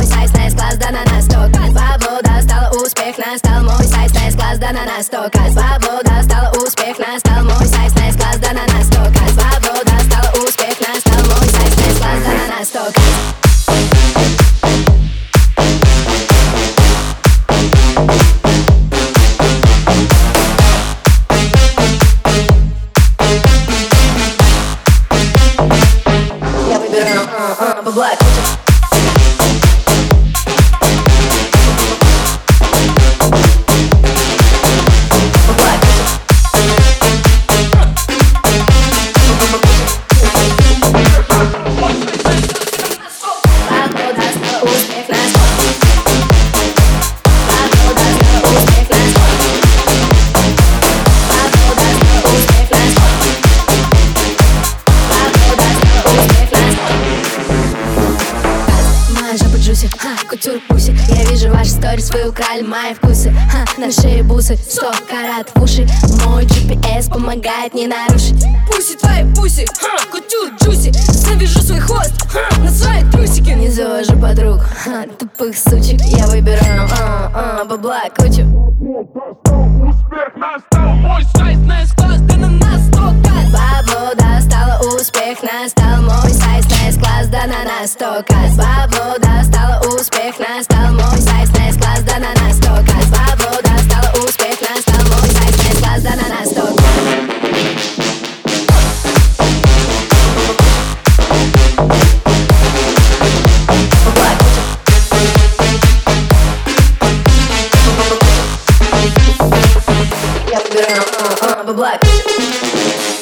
успех настал Мой сайт на класс да на настолько Свобода стала успех настал Мой сайт на класс да на настолько Свобода стала успех ха, кутюр пуси Я вижу ваши сторис, вы украли мои вкусы. Ха, на шее бусы, сто карат в уши. Мой GPS помогает не нарушить. Пуси твои пуси, ха, кутюр джуси. Завяжу свой хвост, ха, на свои трусики. Не завожу подруг, ха, тупых сучек. Я выбираю, а, а, бабла кучу Успех настал, мой сайт на класс, да на настолько Свобода стала успех настал Мой сайт на класс да на настолько Свобода стала успех настал мой сайт, не класс, да на нас только свобода стала успех настал мой сайт, не класс, да на нас только. I'm a black